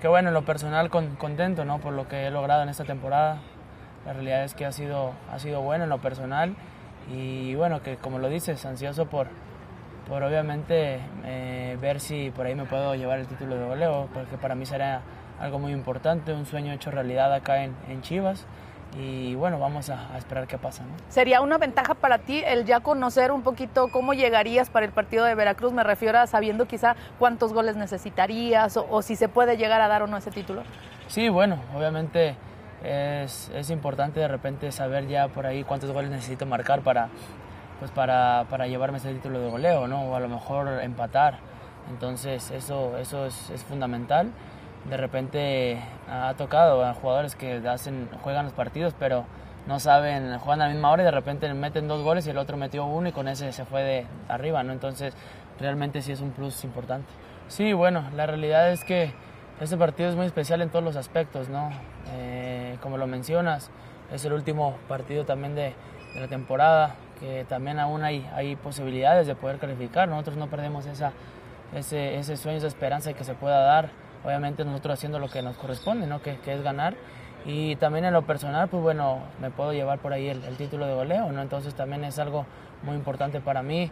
que bueno, en lo personal contento ¿no? por lo que he logrado en esta temporada. La realidad es que ha sido, ha sido bueno en lo personal y bueno, que como lo dices, ansioso por, por obviamente eh, ver si por ahí me puedo llevar el título de goleo, porque para mí será algo muy importante, un sueño hecho realidad acá en, en Chivas y bueno, vamos a, esperar qué pasa. ¿Sería una ventaja para ti el ya conocer un poquito cómo llegarías para el partido de Veracruz? Me refiero a sabiendo quizá cuántos goles necesitarías o, si se puede llegar a dar o no ese título. Sí, bueno, obviamente es, es, importante de repente saber ya por ahí cuántos goles necesito marcar para, pues para, para llevarme ese título de goleo, ¿no? O a lo mejor empatar. Entonces eso, eso es, es fundamental de repente ha tocado a jugadores que hacen, juegan los partidos, pero no saben, juegan a la misma hora y de repente meten dos goles y el otro metió uno y con ese se fue de arriba, ¿no? Entonces, realmente sí es un plus importante. Sí, bueno, la realidad es que este partido es muy especial en todos los aspectos, ¿no? Eh, como lo mencionas, es el último partido también de, la temporada, que también aún hay, hay posibilidades de poder calificar. Nosotros no perdemos esa, ese sueño, esa esperanza de que se pueda dar obviamente nosotros haciendo lo que nos corresponde, ¿no? que, que, es ganar. Y también en lo personal, pues bueno, me puedo llevar por ahí el, título de goleo, ¿no? entonces también es algo muy importante para mí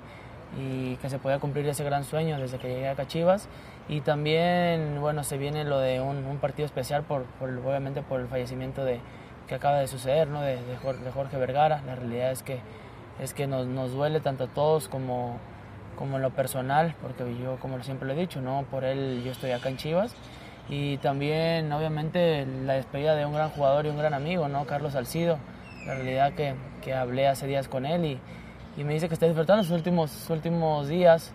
y que se pueda cumplir ese gran sueño desde que llegué a Cachivas. Y también, bueno, se viene lo de un, partido especial, por, obviamente por el fallecimiento de, que acaba de suceder, ¿no? de, de, Jorge, Vergara. La realidad es que, es que nos, nos duele tanto a todos como como en lo personal, porque yo, como siempre lo he dicho, ¿no? por él yo estoy acá en Chivas. Y también, obviamente, la despedida de un gran jugador y un gran amigo, ¿no? Carlos Salcido. La realidad que, que hablé hace días con él y, y, me dice que está disfrutando sus últimos, sus últimos días,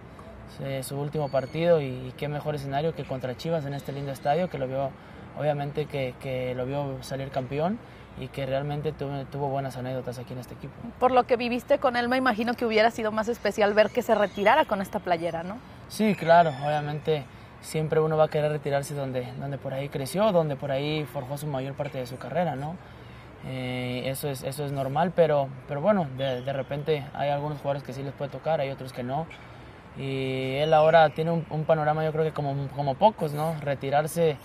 eh, su último partido y, qué mejor escenario que contra Chivas en este lindo estadio, que lo vio, obviamente, que, que lo vio salir campeón y que realmente tuvo, tuvo, buenas anécdotas aquí en este equipo. Por lo que viviste con él, me imagino que hubiera sido más especial ver que se retirara con esta playera, ¿no? Sí, claro, obviamente siempre uno va a querer retirarse donde, donde por ahí creció, donde por ahí forjó su mayor parte de su carrera, ¿no? Eh, eso, es, eso es normal, pero, pero bueno, de, de, repente hay algunos jugadores que sí les puede tocar, hay otros que no. Y él ahora tiene un, un panorama yo creo que como, como pocos, ¿no? Retirarse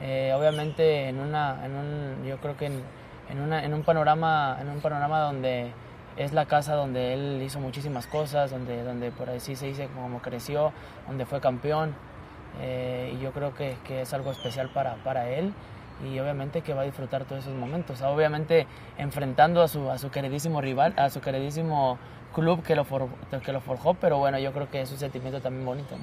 eh, obviamente en una, en un, yo creo que en, en, una, en, un panorama, en un panorama donde es la casa donde él hizo muchísimas cosas, donde, donde por así se dice como creció, donde fue campeón. Eh, y yo creo que, que, es algo especial para, para él y obviamente que va a disfrutar todos esos momentos. Obviamente enfrentando a su, a su queridísimo rival, a su queridísimo club que lo, for, que lo forjó, pero bueno, yo creo que es un sentimiento también bonito.